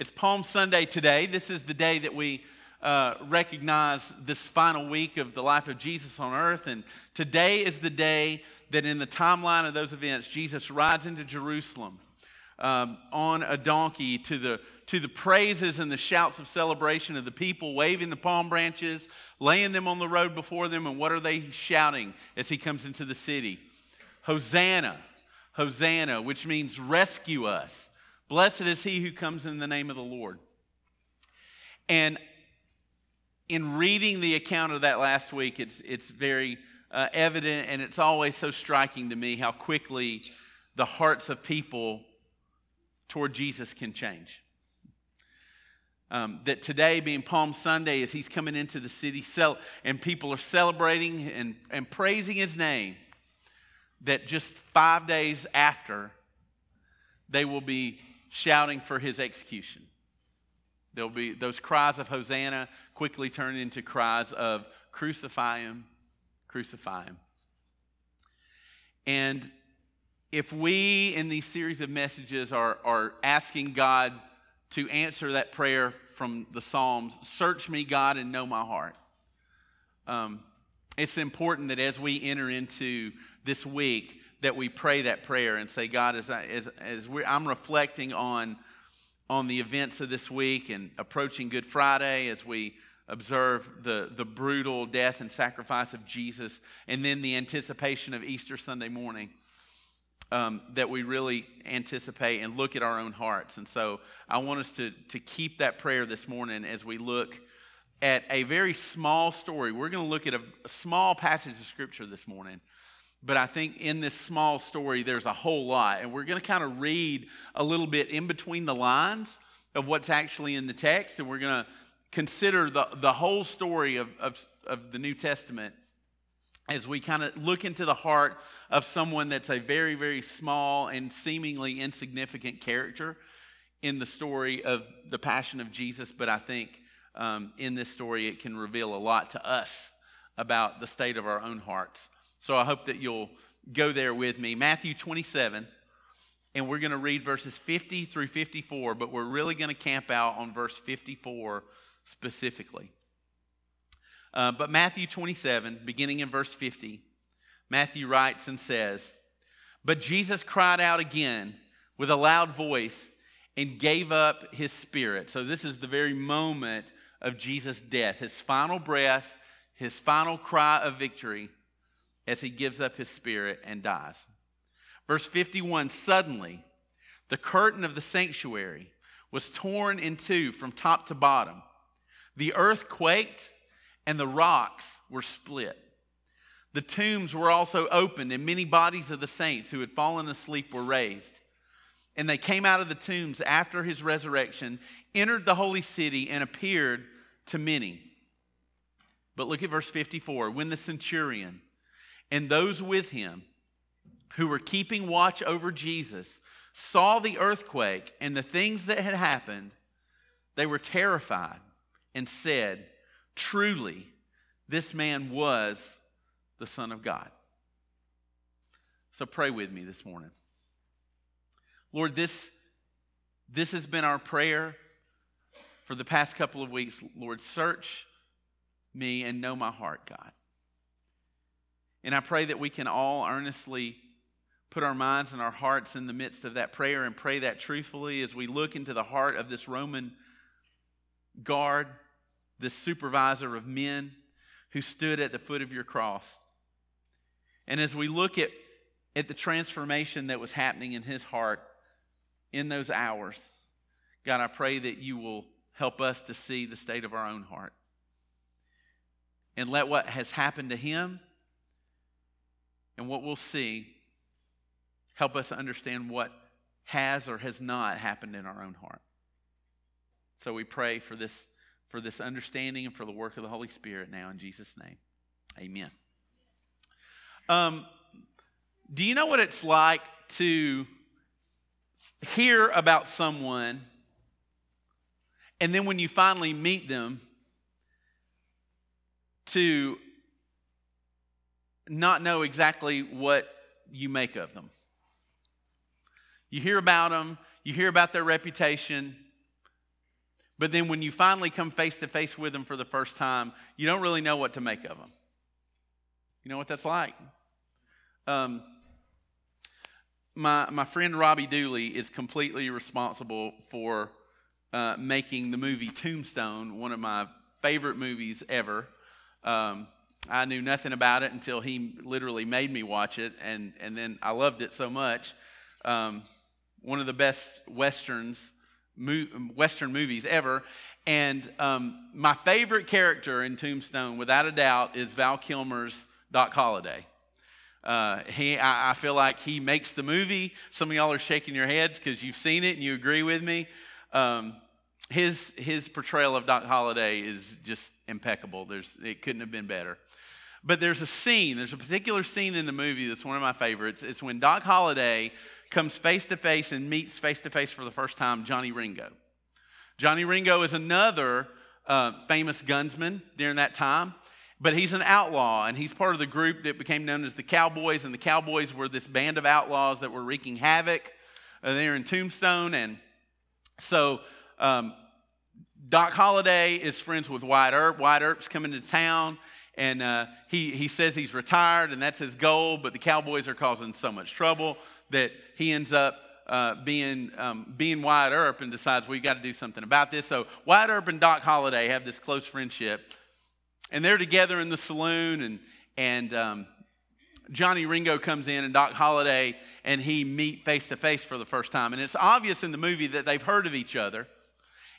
It's Palm Sunday today. This is the day that we uh, recognize this final week of the life of Jesus on earth. And today is the day that, in the timeline of those events, Jesus rides into Jerusalem um, on a donkey to the, to the praises and the shouts of celebration of the people, waving the palm branches, laying them on the road before them. And what are they shouting as he comes into the city? Hosanna, Hosanna, which means rescue us. Blessed is he who comes in the name of the Lord. And in reading the account of that last week, it's, it's very uh, evident and it's always so striking to me how quickly the hearts of people toward Jesus can change. Um, that today, being Palm Sunday, as he's coming into the city cel- and people are celebrating and, and praising his name, that just five days after, they will be shouting for his execution. There'll be those cries of Hosanna quickly turn into cries of crucify him, crucify him. And if we in these series of messages are, are asking God to answer that prayer from the Psalms, search me, God, and know my heart. Um, it's important that as we enter into this week, that we pray that prayer and say, God, as, I, as, as I'm reflecting on, on the events of this week and approaching Good Friday as we observe the, the brutal death and sacrifice of Jesus, and then the anticipation of Easter Sunday morning. Um, that we really anticipate and look at our own hearts. And so I want us to, to keep that prayer this morning as we look at a very small story. We're going to look at a, a small passage of Scripture this morning but I think in this small story, there's a whole lot. And we're going to kind of read a little bit in between the lines of what's actually in the text. And we're going to consider the, the whole story of, of, of the New Testament as we kind of look into the heart of someone that's a very, very small and seemingly insignificant character in the story of the Passion of Jesus. But I think um, in this story, it can reveal a lot to us about the state of our own hearts. So I hope that you'll go there with me. Matthew 27, and we're going to read verses 50 through 54, but we're really going to camp out on verse 54 specifically. Uh, but Matthew 27, beginning in verse 50, Matthew writes and says, But Jesus cried out again with a loud voice and gave up his spirit. So this is the very moment of Jesus' death, his final breath, his final cry of victory as he gives up his spirit and dies. Verse 51 Suddenly, the curtain of the sanctuary was torn in two from top to bottom. The earth quaked and the rocks were split. The tombs were also opened, and many bodies of the saints who had fallen asleep were raised. And they came out of the tombs after his resurrection, entered the holy city, and appeared to many. But look at verse 54. When the centurion, and those with him who were keeping watch over Jesus saw the earthquake and the things that had happened, they were terrified and said, Truly, this man was the Son of God. So pray with me this morning. Lord, this, this has been our prayer for the past couple of weeks. Lord, search me and know my heart, God. And I pray that we can all earnestly put our minds and our hearts in the midst of that prayer and pray that truthfully as we look into the heart of this Roman guard, this supervisor of men who stood at the foot of your cross. And as we look at, at the transformation that was happening in his heart in those hours, God, I pray that you will help us to see the state of our own heart. And let what has happened to him and what we'll see help us understand what has or has not happened in our own heart. So we pray for this for this understanding and for the work of the Holy Spirit now in Jesus' name. Amen. Um, do you know what it's like to hear about someone and then when you finally meet them to not know exactly what you make of them. You hear about them, you hear about their reputation, But then when you finally come face to face with them for the first time, you don't really know what to make of them. You know what that's like? Um, my, my friend Robbie Dooley is completely responsible for uh, making the movie Tombstone one of my favorite movies ever. Um, I knew nothing about it until he literally made me watch it, and, and then I loved it so much. Um, one of the best westerns, mo- western movies ever. And um, my favorite character in Tombstone, without a doubt, is Val Kilmer's Doc Holliday. Uh, he, I, I, feel like he makes the movie. Some of y'all are shaking your heads because you've seen it and you agree with me. Um, his, his portrayal of Doc Holliday is just impeccable. There's, it couldn't have been better. But there's a scene, there's a particular scene in the movie that's one of my favorites. It's when Doc Holliday comes face to face and meets face to face for the first time Johnny Ringo. Johnny Ringo is another uh, famous gunsman during that time. But he's an outlaw, and he's part of the group that became known as the Cowboys. And the Cowboys were this band of outlaws that were wreaking havoc uh, there in Tombstone. And so um, Doc Holliday is friends with Wyatt Earp. Wyatt Earp's coming to town, and uh, he, he says he's retired, and that's his goal. But the Cowboys are causing so much trouble that he ends up uh, being, um, being Wyatt Earp and decides we've got to do something about this. So Wyatt Earp and Doc Holliday have this close friendship. And they're together in the saloon, and, and um, Johnny Ringo comes in, and Doc Holliday and he meet face to face for the first time. And it's obvious in the movie that they've heard of each other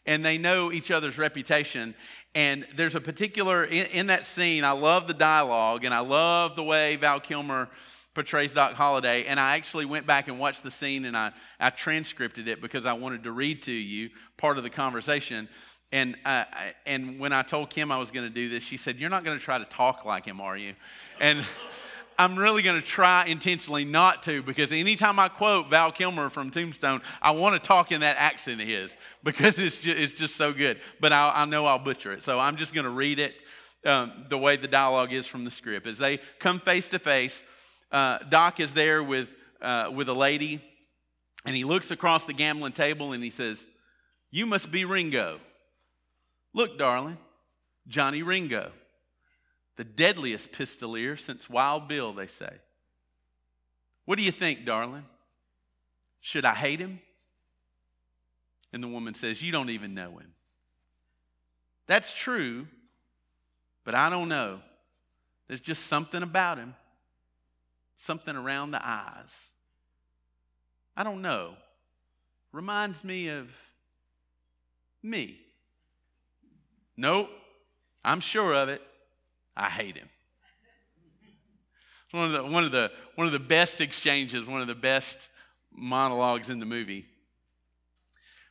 and they know each other's reputation. And there's a particular, in, in that scene, I love the dialogue and I love the way Val Kilmer portrays Doc Holliday. And I actually went back and watched the scene and I, I transcripted it because I wanted to read to you part of the conversation. And, uh, and when I told Kim I was going to do this, she said, You're not going to try to talk like him, are you? And I'm really going to try intentionally not to because anytime I quote Val Kilmer from Tombstone, I want to talk in that accent of his because it's just, it's just so good. But I, I know I'll butcher it. So I'm just going to read it um, the way the dialogue is from the script. As they come face to face, uh, Doc is there with, uh, with a lady, and he looks across the gambling table and he says, You must be Ringo. Look, darling, Johnny Ringo, the deadliest pistolier since Wild Bill, they say. What do you think, darling? Should I hate him? And the woman says, You don't even know him. That's true, but I don't know. There's just something about him, something around the eyes. I don't know. Reminds me of me. Nope, I'm sure of it. I hate him. One of the, one of the, one of the best exchanges, one of the best monologues in the movie.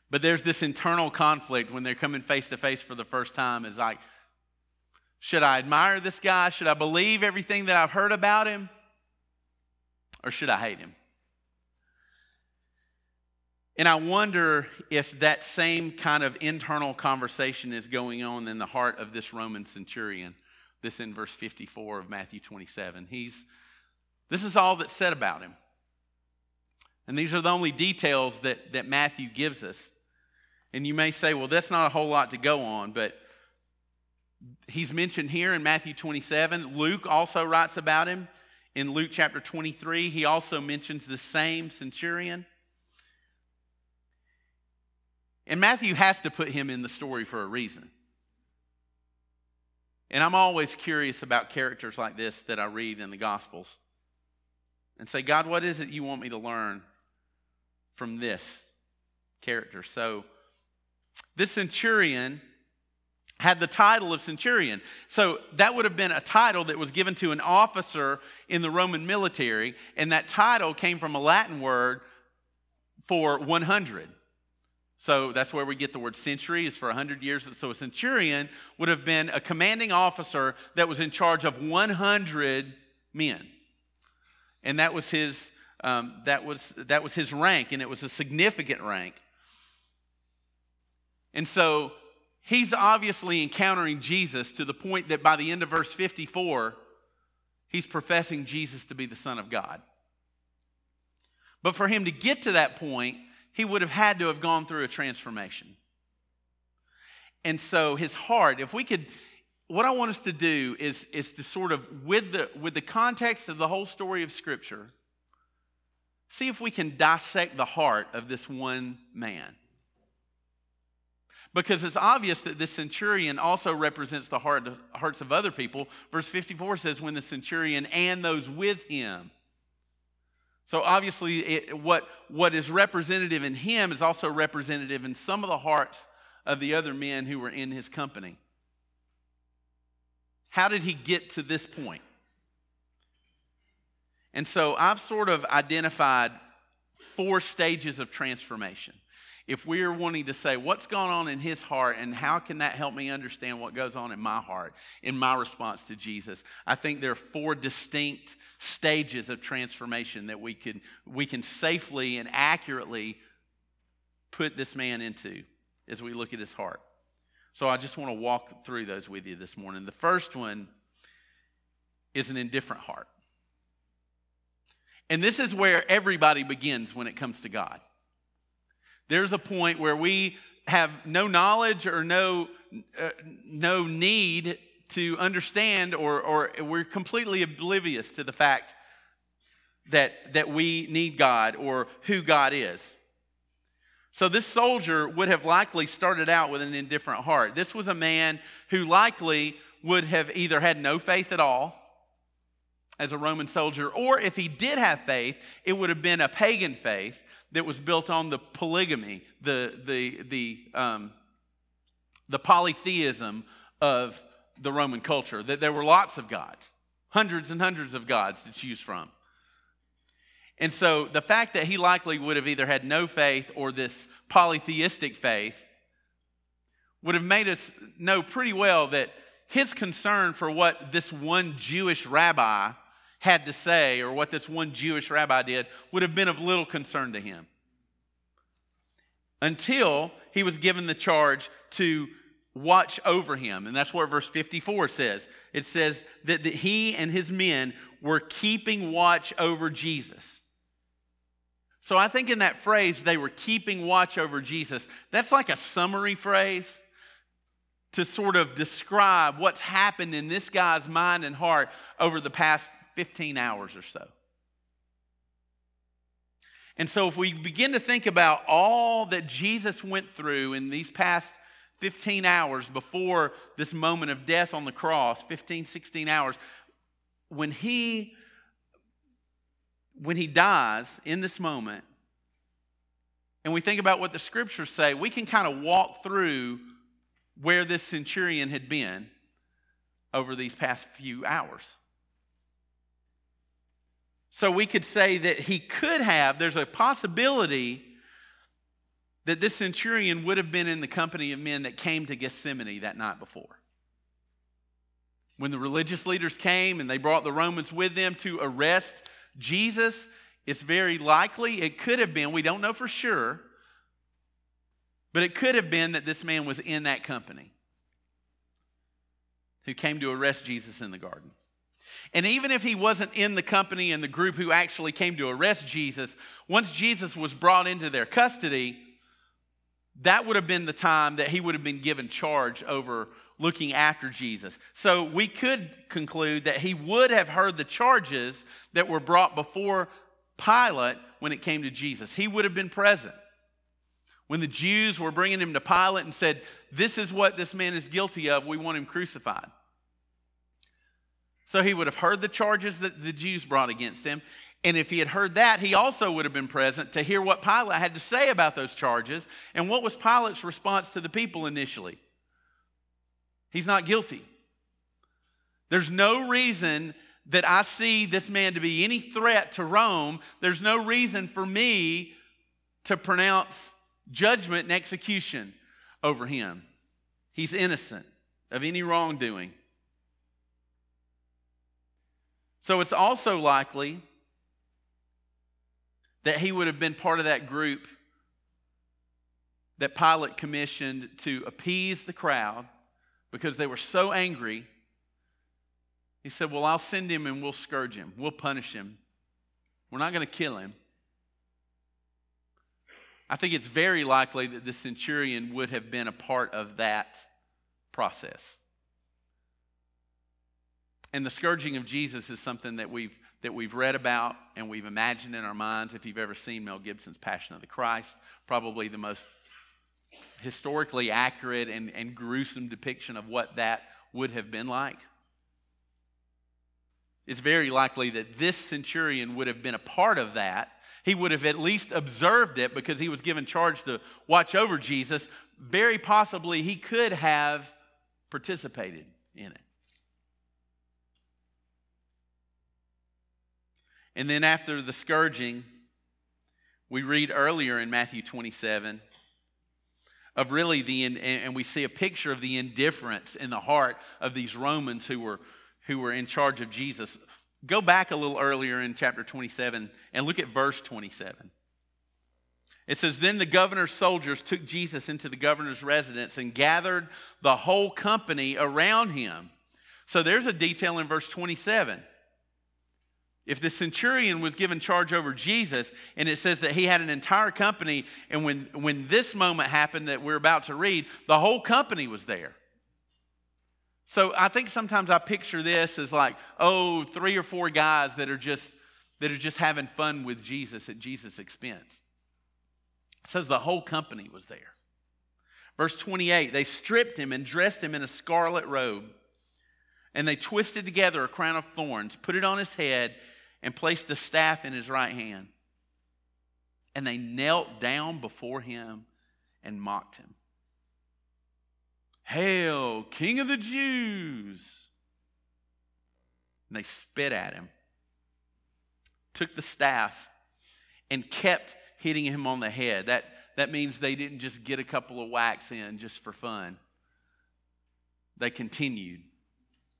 But there's this internal conflict when they're coming face to face for the first time. Is like, should I admire this guy? Should I believe everything that I've heard about him? Or should I hate him? And I wonder if that same kind of internal conversation is going on in the heart of this Roman centurion. This in verse 54 of Matthew 27. He's this is all that's said about him. And these are the only details that, that Matthew gives us. And you may say, well, that's not a whole lot to go on, but he's mentioned here in Matthew 27. Luke also writes about him. In Luke chapter 23, he also mentions the same centurion. And Matthew has to put him in the story for a reason. And I'm always curious about characters like this that I read in the Gospels and say, God, what is it you want me to learn from this character? So, this centurion had the title of centurion. So, that would have been a title that was given to an officer in the Roman military, and that title came from a Latin word for 100. So that's where we get the word century, is for 100 years. So a centurion would have been a commanding officer that was in charge of 100 men. And that was his, um, that was, that was his rank, and it was a significant rank. And so he's obviously encountering Jesus to the point that by the end of verse 54, he's professing Jesus to be the Son of God. But for him to get to that point, he would have had to have gone through a transformation. And so his heart, if we could, what I want us to do is, is to sort of, with the, with the context of the whole story of Scripture, see if we can dissect the heart of this one man. Because it's obvious that this centurion also represents the heart, hearts of other people. Verse 54 says, when the centurion and those with him. So obviously, it, what, what is representative in him is also representative in some of the hearts of the other men who were in his company. How did he get to this point? And so I've sort of identified four stages of transformation if we are wanting to say what's going on in his heart and how can that help me understand what goes on in my heart in my response to Jesus, I think there are four distinct stages of transformation that we can, we can safely and accurately put this man into as we look at his heart. So I just want to walk through those with you this morning. The first one is an indifferent heart. And this is where everybody begins when it comes to God. There's a point where we have no knowledge or no, uh, no need to understand, or, or we're completely oblivious to the fact that, that we need God or who God is. So, this soldier would have likely started out with an indifferent heart. This was a man who likely would have either had no faith at all as a Roman soldier, or if he did have faith, it would have been a pagan faith that was built on the polygamy, the, the, the, um, the polytheism of the Roman culture, that there were lots of gods, hundreds and hundreds of gods to choose from. And so the fact that he likely would have either had no faith or this polytheistic faith would have made us know pretty well that his concern for what this one Jewish rabbi had to say or what this one Jewish rabbi did would have been of little concern to him until he was given the charge to watch over him. And that's what verse 54 says. It says that, that he and his men were keeping watch over Jesus. So I think in that phrase, they were keeping watch over Jesus, that's like a summary phrase to sort of describe what's happened in this guy's mind and heart over the past 15 hours or so. And so, if we begin to think about all that Jesus went through in these past 15 hours before this moment of death on the cross, 15, 16 hours, when he when he dies in this moment, and we think about what the scriptures say, we can kind of walk through where this centurion had been over these past few hours. So we could say that he could have, there's a possibility that this centurion would have been in the company of men that came to Gethsemane that night before. When the religious leaders came and they brought the Romans with them to arrest Jesus, it's very likely, it could have been, we don't know for sure, but it could have been that this man was in that company who came to arrest Jesus in the garden. And even if he wasn't in the company and the group who actually came to arrest Jesus, once Jesus was brought into their custody, that would have been the time that he would have been given charge over looking after Jesus. So we could conclude that he would have heard the charges that were brought before Pilate when it came to Jesus. He would have been present. When the Jews were bringing him to Pilate and said, This is what this man is guilty of, we want him crucified. So he would have heard the charges that the Jews brought against him. And if he had heard that, he also would have been present to hear what Pilate had to say about those charges. And what was Pilate's response to the people initially? He's not guilty. There's no reason that I see this man to be any threat to Rome. There's no reason for me to pronounce judgment and execution over him. He's innocent of any wrongdoing. So it's also likely that he would have been part of that group that Pilate commissioned to appease the crowd because they were so angry. He said, Well, I'll send him and we'll scourge him, we'll punish him. We're not going to kill him. I think it's very likely that the centurion would have been a part of that process. And the scourging of Jesus is something that we've, that we've read about and we've imagined in our minds. If you've ever seen Mel Gibson's Passion of the Christ, probably the most historically accurate and, and gruesome depiction of what that would have been like. It's very likely that this centurion would have been a part of that. He would have at least observed it because he was given charge to watch over Jesus. Very possibly, he could have participated in it. And then after the scourging, we read earlier in Matthew 27 of really the, and we see a picture of the indifference in the heart of these Romans who were, who were in charge of Jesus. Go back a little earlier in chapter 27 and look at verse 27. It says, Then the governor's soldiers took Jesus into the governor's residence and gathered the whole company around him. So there's a detail in verse 27. If the centurion was given charge over Jesus, and it says that he had an entire company, and when, when this moment happened that we're about to read, the whole company was there. So I think sometimes I picture this as like, oh, three or four guys that are just that are just having fun with Jesus at Jesus' expense. It says the whole company was there. Verse 28, they stripped him and dressed him in a scarlet robe, and they twisted together a crown of thorns, put it on his head, and placed a staff in his right hand. And they knelt down before him and mocked him. Hail, King of the Jews! And they spit at him, took the staff, and kept hitting him on the head. That, that means they didn't just get a couple of whacks in just for fun. They continued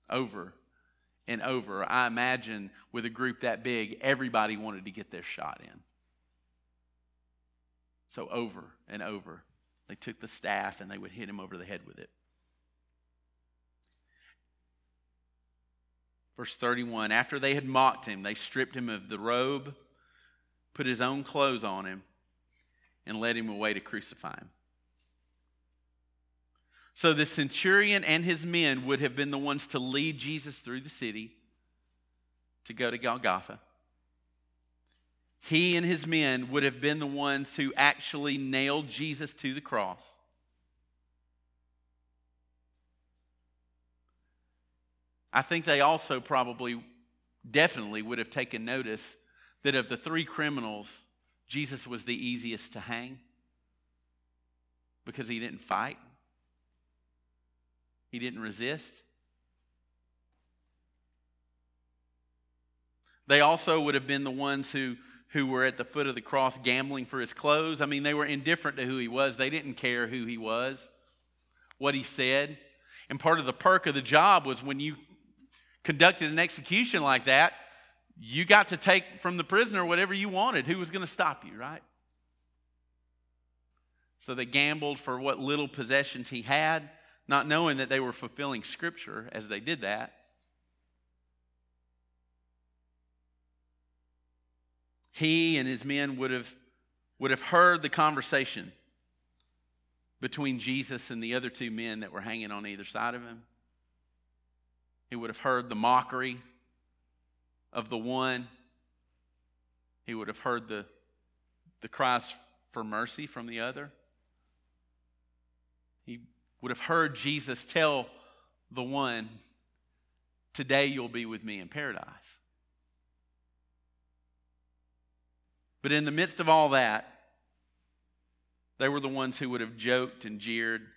over and over. I imagine with a group that big, everybody wanted to get their shot in. So over and over, they took the staff and they would hit him over the head with it. Verse 31 After they had mocked him, they stripped him of the robe, put his own clothes on him, and led him away to crucify him. So the centurion and his men would have been the ones to lead Jesus through the city to go to Golgotha. He and his men would have been the ones who actually nailed Jesus to the cross. I think they also probably, definitely would have taken notice that of the three criminals, Jesus was the easiest to hang because he didn't fight. He didn't resist. They also would have been the ones who, who were at the foot of the cross gambling for his clothes. I mean, they were indifferent to who he was, they didn't care who he was, what he said. And part of the perk of the job was when you conducted an execution like that, you got to take from the prisoner whatever you wanted. Who was going to stop you, right? So they gambled for what little possessions he had not knowing that they were fulfilling Scripture as they did that. He and his men would have, would have heard the conversation between Jesus and the other two men that were hanging on either side of him. He would have heard the mockery of the one. He would have heard the, the cries for mercy from the other. He would have heard Jesus tell the one, Today you'll be with me in paradise. But in the midst of all that, they were the ones who would have joked and jeered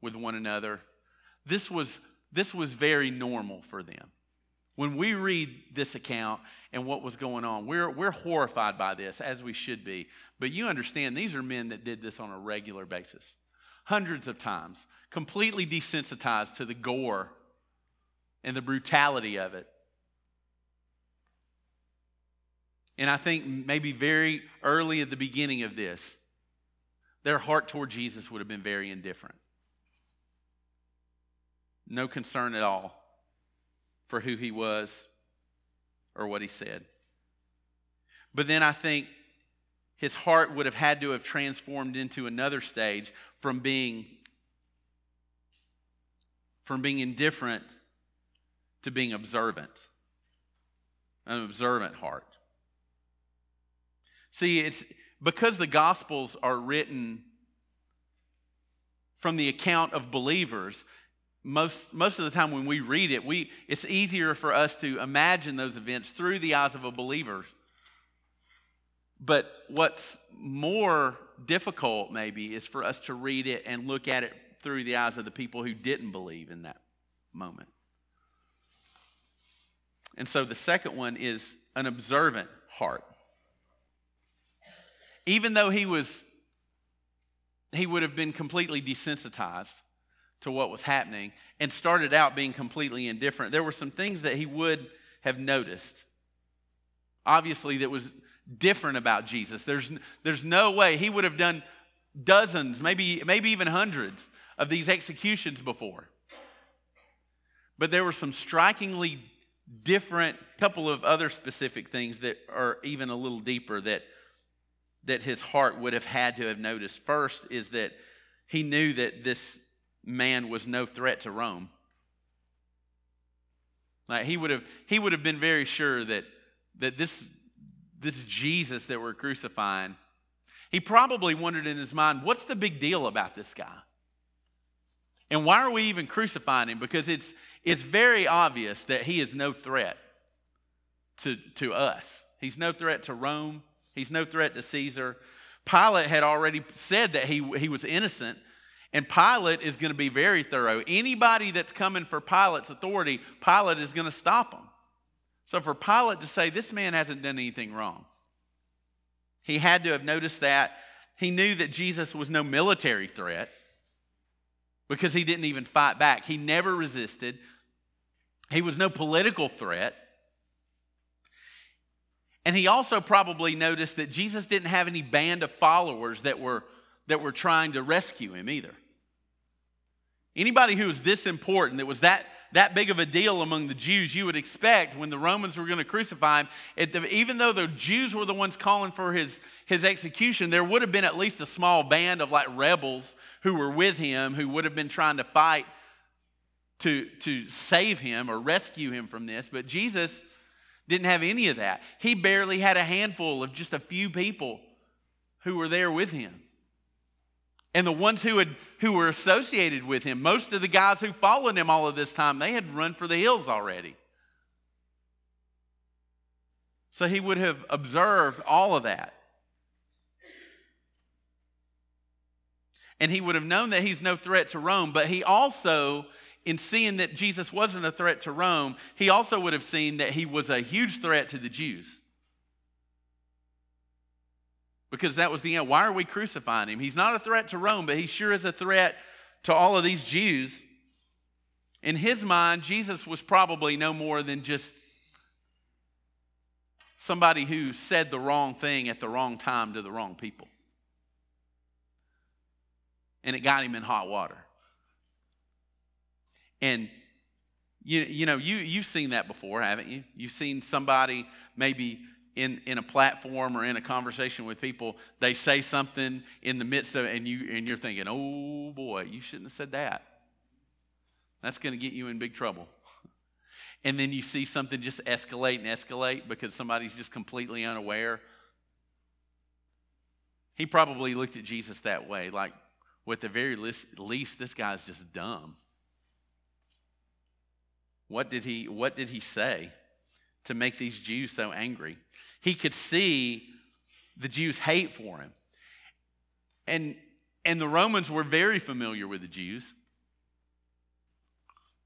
with one another. This was, this was very normal for them. When we read this account and what was going on, we're, we're horrified by this, as we should be. But you understand, these are men that did this on a regular basis hundreds of times, completely desensitized to the gore and the brutality of it. And I think maybe very early at the beginning of this, their heart toward Jesus would have been very indifferent. No concern at all for who he was or what he said. But then I think his heart would have had to have transformed into another stage from being from being indifferent to being observant, an observant heart. See, it's because the Gospels are written from the account of believers. Most, most of the time when we read it, we, it's easier for us to imagine those events through the eyes of a believer. But what's more difficult, maybe, is for us to read it and look at it through the eyes of the people who didn't believe in that moment. And so the second one is an observant heart. Even though he was he would have been completely desensitized to what was happening and started out being completely indifferent. There were some things that he would have noticed. Obviously that was different about Jesus. There's there's no way he would have done dozens, maybe maybe even hundreds of these executions before. But there were some strikingly different couple of other specific things that are even a little deeper that that his heart would have had to have noticed first is that he knew that this man was no threat to Rome. Like he would have he would have been very sure that that this this Jesus that we're crucifying, he probably wondered in his mind, what's the big deal about this guy? And why are we even crucifying him? Because it's, it's very obvious that he is no threat to, to us. He's no threat to Rome. He's no threat to Caesar. Pilate had already said that he, he was innocent, and Pilate is going to be very thorough. Anybody that's coming for Pilate's authority, Pilate is going to stop them. So for Pilate to say, this man hasn't done anything wrong, he had to have noticed that. He knew that Jesus was no military threat because he didn't even fight back. He never resisted. He was no political threat. And he also probably noticed that Jesus didn't have any band of followers that were, that were trying to rescue him either. Anybody who was this important, that was that, that big of a deal among the Jews, you would expect when the Romans were going to crucify him, even though the Jews were the ones calling for his, his execution, there would have been at least a small band of like rebels who were with him who would have been trying to fight to, to save him or rescue him from this. But Jesus didn't have any of that. He barely had a handful of just a few people who were there with him. And the ones who, had, who were associated with him, most of the guys who followed him all of this time, they had run for the hills already. So he would have observed all of that. And he would have known that he's no threat to Rome, but he also, in seeing that Jesus wasn't a threat to Rome, he also would have seen that he was a huge threat to the Jews. Because that was the end. Why are we crucifying him? He's not a threat to Rome, but he sure is a threat to all of these Jews. In his mind, Jesus was probably no more than just somebody who said the wrong thing at the wrong time to the wrong people. And it got him in hot water. And you, you know, you, you've seen that before, haven't you? You've seen somebody maybe in, in a platform or in a conversation with people, they say something in the midst of it, and, you, and you're thinking, oh boy, you shouldn't have said that. That's going to get you in big trouble. and then you see something just escalate and escalate because somebody's just completely unaware. He probably looked at Jesus that way, like, well, at the very least, least this guy's just dumb. What did he, what did he say to make these Jews so angry? He could see the Jews' hate for him. And, and the Romans were very familiar with the Jews.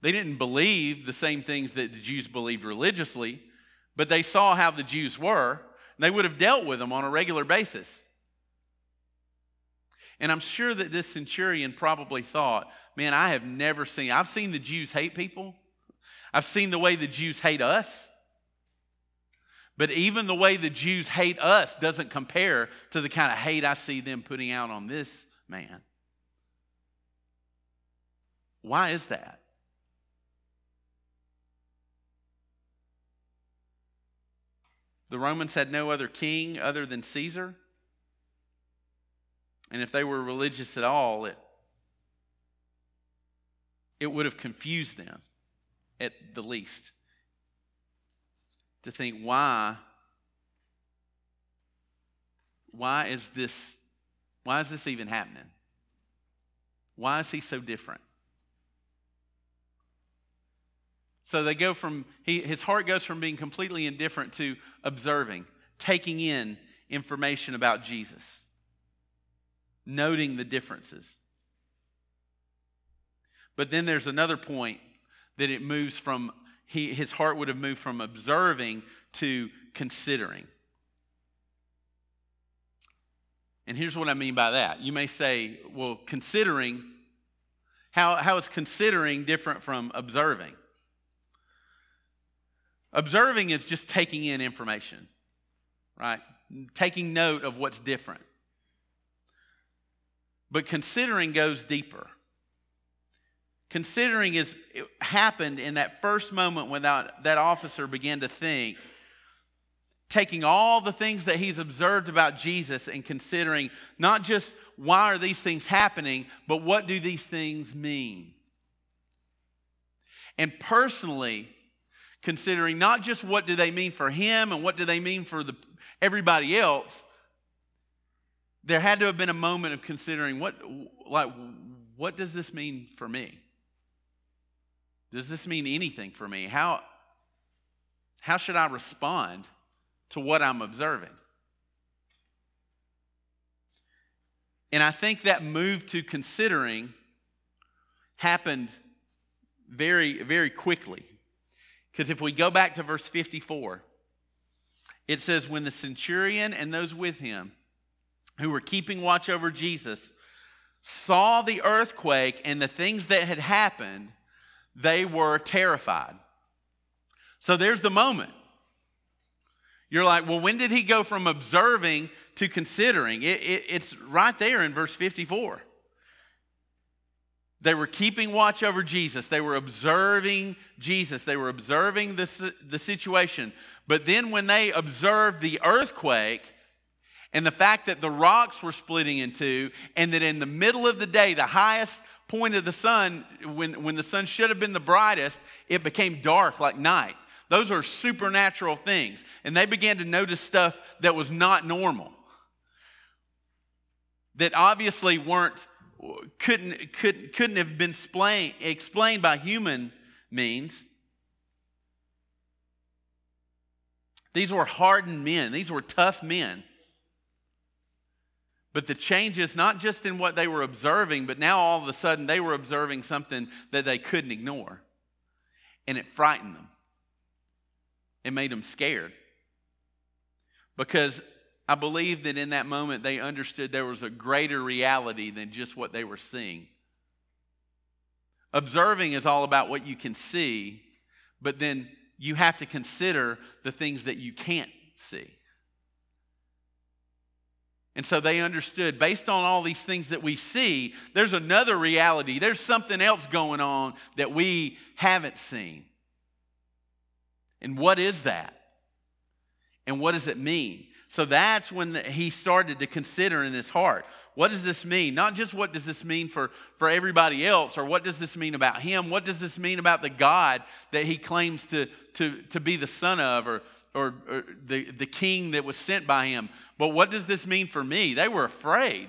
They didn't believe the same things that the Jews believed religiously, but they saw how the Jews were. they would have dealt with them on a regular basis. And I'm sure that this centurion probably thought, man, I have never seen, I've seen the Jews hate people. I've seen the way the Jews hate us. But even the way the Jews hate us doesn't compare to the kind of hate I see them putting out on this man. Why is that? The Romans had no other king other than Caesar. And if they were religious at all, it, it would have confused them at the least to think why why is this why is this even happening? Why is he so different? So they go from he, his heart goes from being completely indifferent to observing taking in information about jesus noting the differences. But then there's another point that it moves from he, his heart would have moved from observing to considering. And here's what I mean by that. You may say, well, considering, how, how is considering different from observing? Observing is just taking in information, right? Taking note of what's different. But considering goes deeper. Considering is happened in that first moment when that, that officer began to think, taking all the things that he's observed about Jesus and considering not just why are these things happening, but what do these things mean? And personally, considering not just what do they mean for him and what do they mean for the, everybody else, there had to have been a moment of considering what, like, what does this mean for me? Does this mean anything for me? How, how should I respond to what I'm observing? And I think that move to considering happened very, very quickly. Because if we go back to verse 54, it says, When the centurion and those with him who were keeping watch over Jesus saw the earthquake and the things that had happened, they were terrified. So there's the moment. You're like, well, when did he go from observing to considering? It, it, it's right there in verse 54. They were keeping watch over Jesus. They were observing Jesus. They were observing the, the situation. But then, when they observed the earthquake and the fact that the rocks were splitting in two, and that in the middle of the day, the highest point of the sun, when, when the sun should have been the brightest, it became dark like night. Those are supernatural things. And they began to notice stuff that was not normal. That obviously weren't, couldn't, couldn't, couldn't have been explain, explained by human means. These were hardened men, these were tough men. But the changes, not just in what they were observing, but now all of a sudden they were observing something that they couldn't ignore. And it frightened them, it made them scared. Because I believe that in that moment they understood there was a greater reality than just what they were seeing. Observing is all about what you can see, but then you have to consider the things that you can't see. And so they understood, based on all these things that we see, there's another reality. There's something else going on that we haven't seen. And what is that? And what does it mean? So that's when he started to consider in his heart what does this mean? Not just what does this mean for, for everybody else, or what does this mean about him? What does this mean about the God that he claims to, to, to be the son of, or, or, or the, the king that was sent by him. But what does this mean for me? They were afraid.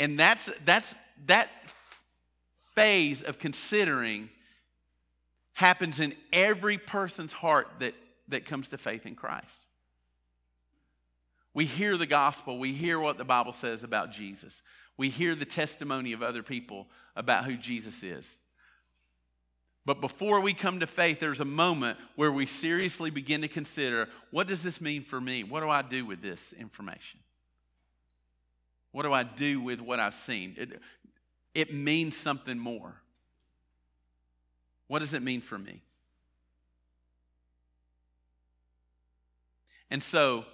And that's, that's that phase of considering happens in every person's heart that, that comes to faith in Christ. We hear the gospel, we hear what the Bible says about Jesus, we hear the testimony of other people about who Jesus is. But before we come to faith, there's a moment where we seriously begin to consider what does this mean for me? What do I do with this information? What do I do with what I've seen? It, it means something more. What does it mean for me? And so,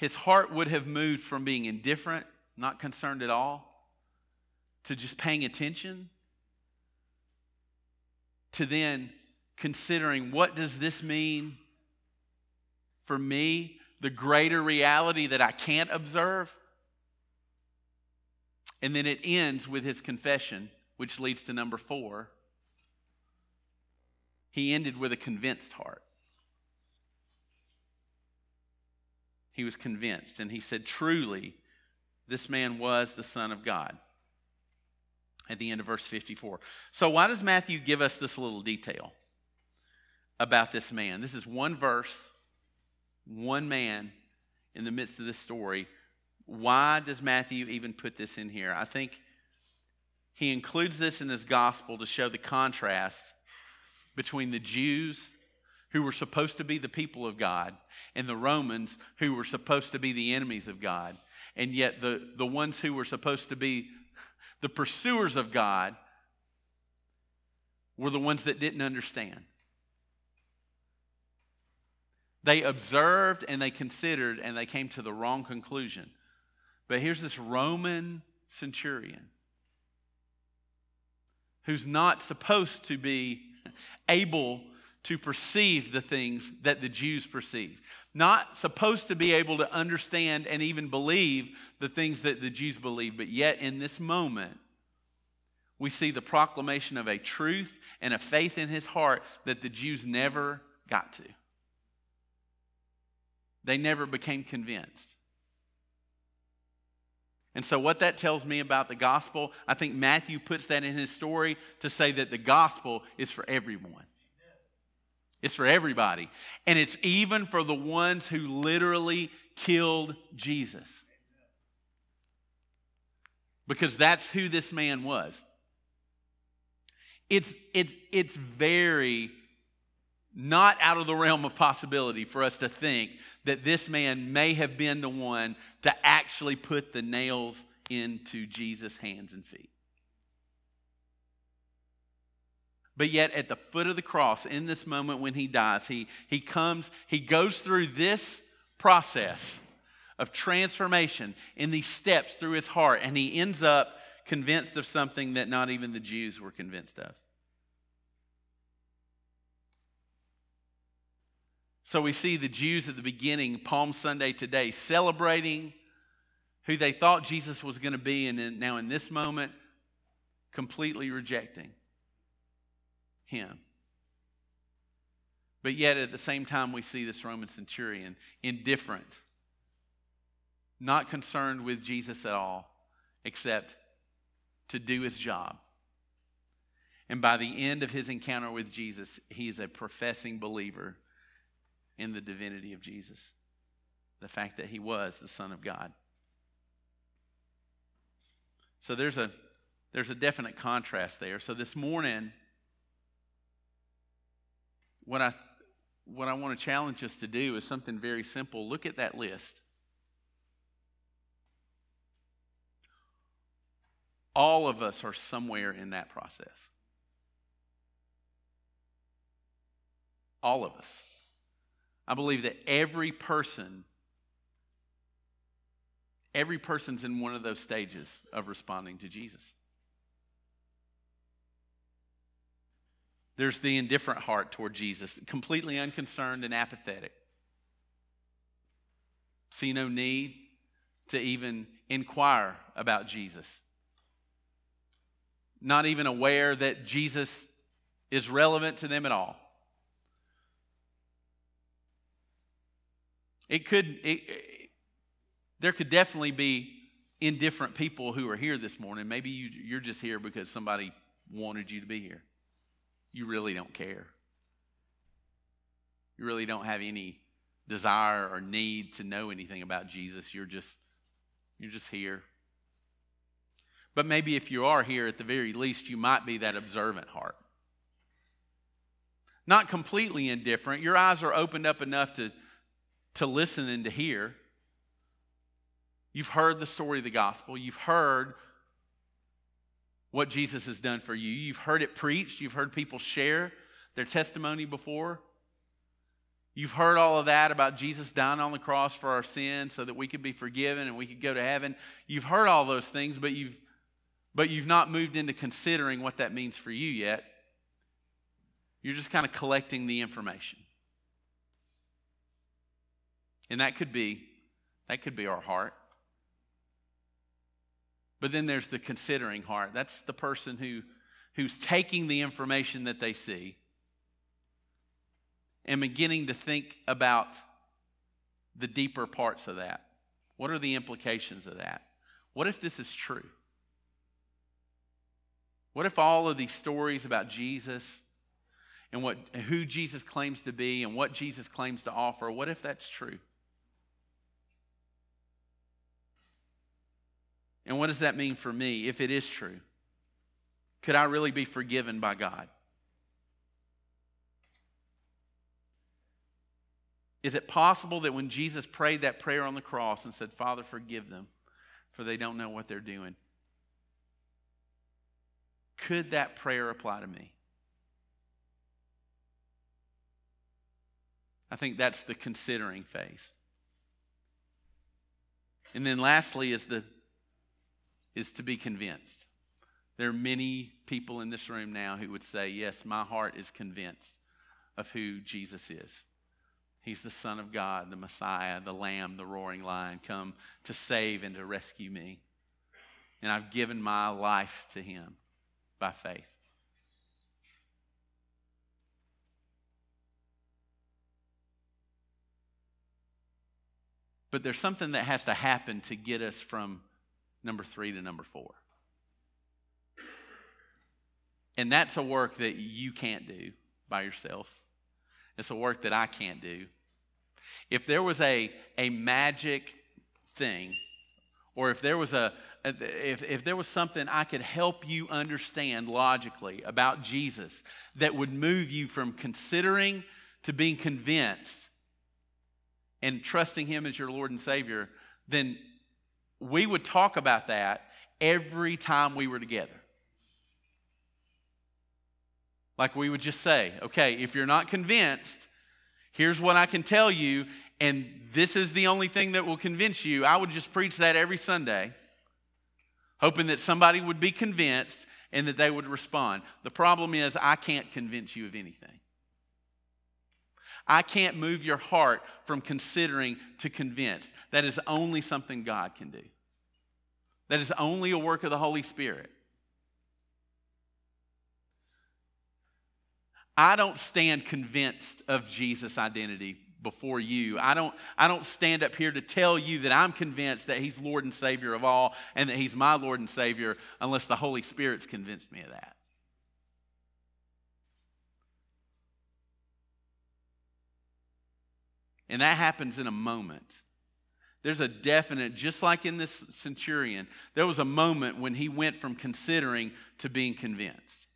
his heart would have moved from being indifferent, not concerned at all, to just paying attention to then considering what does this mean for me, the greater reality that I can't observe? And then it ends with his confession, which leads to number four. He ended with a convinced heart. He was convinced, and he said, Truly, this man was the Son of God. At the end of verse 54. So, why does Matthew give us this little detail about this man? This is one verse, one man in the midst of this story. Why does Matthew even put this in here? I think he includes this in his gospel to show the contrast between the Jews who were supposed to be the people of God and the Romans who were supposed to be the enemies of God. And yet, the, the ones who were supposed to be the pursuers of God were the ones that didn't understand. They observed and they considered and they came to the wrong conclusion. But here's this Roman centurion who's not supposed to be able to perceive the things that the Jews perceive. Not supposed to be able to understand and even believe the things that the Jews believe, but yet in this moment, we see the proclamation of a truth and a faith in his heart that the Jews never got to. They never became convinced. And so, what that tells me about the gospel, I think Matthew puts that in his story to say that the gospel is for everyone. It's for everybody. And it's even for the ones who literally killed Jesus. Because that's who this man was. It's, it's, it's very not out of the realm of possibility for us to think that this man may have been the one to actually put the nails into Jesus' hands and feet. But yet, at the foot of the cross, in this moment when he dies, he, he comes, he goes through this process of transformation in these steps through his heart, and he ends up convinced of something that not even the Jews were convinced of. So we see the Jews at the beginning, Palm Sunday today, celebrating who they thought Jesus was going to be, and now in this moment, completely rejecting him. But yet, at the same time, we see this Roman centurion indifferent, not concerned with Jesus at all, except to do his job. And by the end of his encounter with Jesus, he is a professing believer in the divinity of Jesus, the fact that he was the Son of God. So there's a, there's a definite contrast there. So this morning, what I, what I want to challenge us to do is something very simple. Look at that list. All of us are somewhere in that process. All of us. I believe that every person, every person's in one of those stages of responding to Jesus. There's the indifferent heart toward Jesus, completely unconcerned and apathetic. See no need to even inquire about Jesus. Not even aware that Jesus is relevant to them at all. It could, it, it, there could definitely be indifferent people who are here this morning. Maybe you, you're just here because somebody wanted you to be here you really don't care. You really don't have any desire or need to know anything about Jesus. You're just you're just here. But maybe if you are here at the very least you might be that observant heart. Not completely indifferent. Your eyes are opened up enough to to listen and to hear. You've heard the story of the gospel. You've heard what Jesus has done for you. You've heard it preached, you've heard people share their testimony before. You've heard all of that about Jesus dying on the cross for our sins so that we could be forgiven and we could go to heaven. You've heard all those things, but you've but you've not moved into considering what that means for you yet. You're just kind of collecting the information. And that could be that could be our heart. But then there's the considering heart. That's the person who, who's taking the information that they see and beginning to think about the deeper parts of that. What are the implications of that? What if this is true? What if all of these stories about Jesus and what who Jesus claims to be and what Jesus claims to offer, what if that's true? And what does that mean for me if it is true? Could I really be forgiven by God? Is it possible that when Jesus prayed that prayer on the cross and said, Father, forgive them, for they don't know what they're doing, could that prayer apply to me? I think that's the considering phase. And then lastly is the is to be convinced. There are many people in this room now who would say, Yes, my heart is convinced of who Jesus is. He's the Son of God, the Messiah, the Lamb, the roaring lion, come to save and to rescue me. And I've given my life to Him by faith. But there's something that has to happen to get us from number three to number four. And that's a work that you can't do by yourself. It's a work that I can't do. If there was a, a magic thing, or if there was a if, if there was something I could help you understand logically about Jesus that would move you from considering to being convinced and trusting Him as your Lord and Savior, then we would talk about that every time we were together. Like we would just say, okay, if you're not convinced, here's what I can tell you, and this is the only thing that will convince you. I would just preach that every Sunday, hoping that somebody would be convinced and that they would respond. The problem is, I can't convince you of anything. I can't move your heart from considering to convinced. That is only something God can do. That is only a work of the Holy Spirit. I don't stand convinced of Jesus' identity before you. I don't, I don't stand up here to tell you that I'm convinced that He's Lord and Savior of all and that He's my Lord and Savior unless the Holy Spirit's convinced me of that. And that happens in a moment. There's a definite, just like in this centurion, there was a moment when he went from considering to being convinced.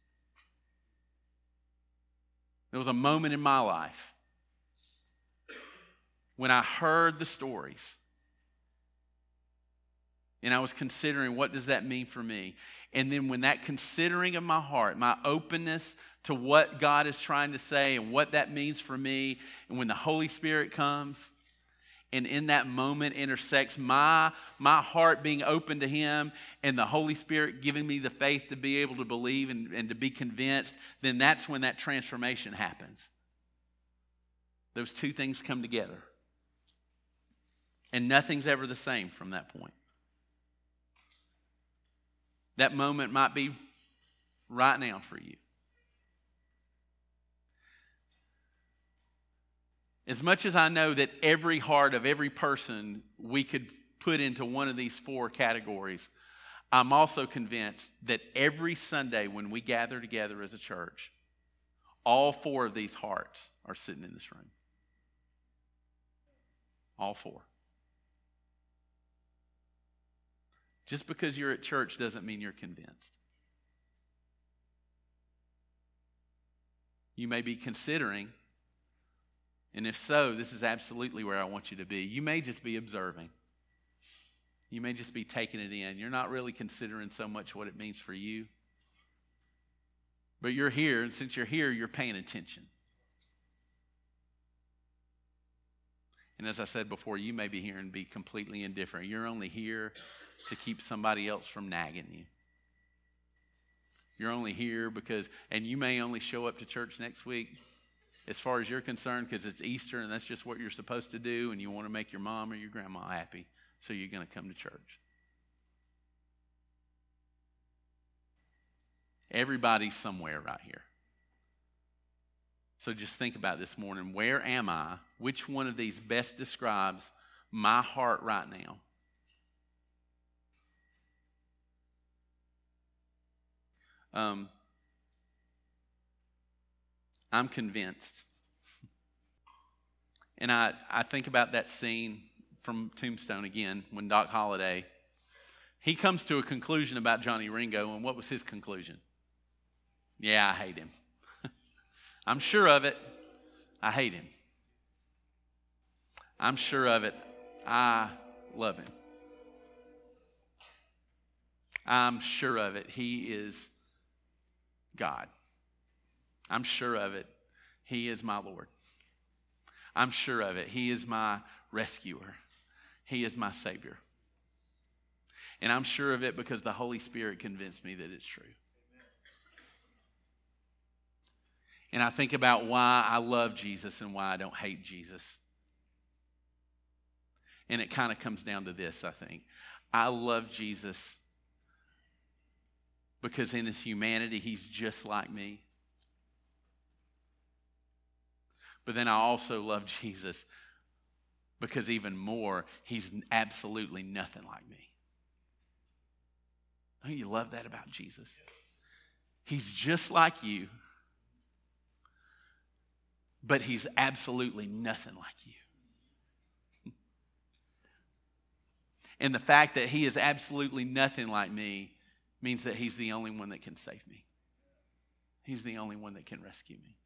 There was a moment in my life when I heard the stories and I was considering what does that mean for me? And then when that considering of my heart, my openness to what God is trying to say and what that means for me, and when the Holy Spirit comes, and in that moment intersects my, my heart being open to Him and the Holy Spirit giving me the faith to be able to believe and, and to be convinced, then that's when that transformation happens. Those two things come together. And nothing's ever the same from that point. That moment might be right now for you. As much as I know that every heart of every person we could put into one of these four categories, I'm also convinced that every Sunday when we gather together as a church, all four of these hearts are sitting in this room. All four. Just because you're at church doesn't mean you're convinced. You may be considering, and if so, this is absolutely where I want you to be. You may just be observing. You may just be taking it in. You're not really considering so much what it means for you. But you're here, and since you're here, you're paying attention. And as I said before, you may be here and be completely indifferent. You're only here to keep somebody else from nagging you. You're only here because, and you may only show up to church next week as far as you're concerned because it's Easter and that's just what you're supposed to do and you want to make your mom or your grandma happy, so you're going to come to church. Everybody's somewhere right here. So just think about this morning where am I? Which one of these best describes my heart right now? Um, I'm convinced. And I, I think about that scene from Tombstone again when Doc Holliday he comes to a conclusion about Johnny Ringo, and what was his conclusion? Yeah, I hate him. I'm sure of it. I hate him. I'm sure of it. I love him. I'm sure of it. He is God. I'm sure of it. He is my Lord. I'm sure of it. He is my rescuer. He is my Savior. And I'm sure of it because the Holy Spirit convinced me that it's true. And I think about why I love Jesus and why I don't hate Jesus. And it kind of comes down to this, I think. I love Jesus because in his humanity, he's just like me. But then I also love Jesus because even more, he's absolutely nothing like me. Don't you love that about Jesus? He's just like you, but he's absolutely nothing like you. and the fact that he is absolutely nothing like me means that he's the only one that can save me. He's the only one that can rescue me.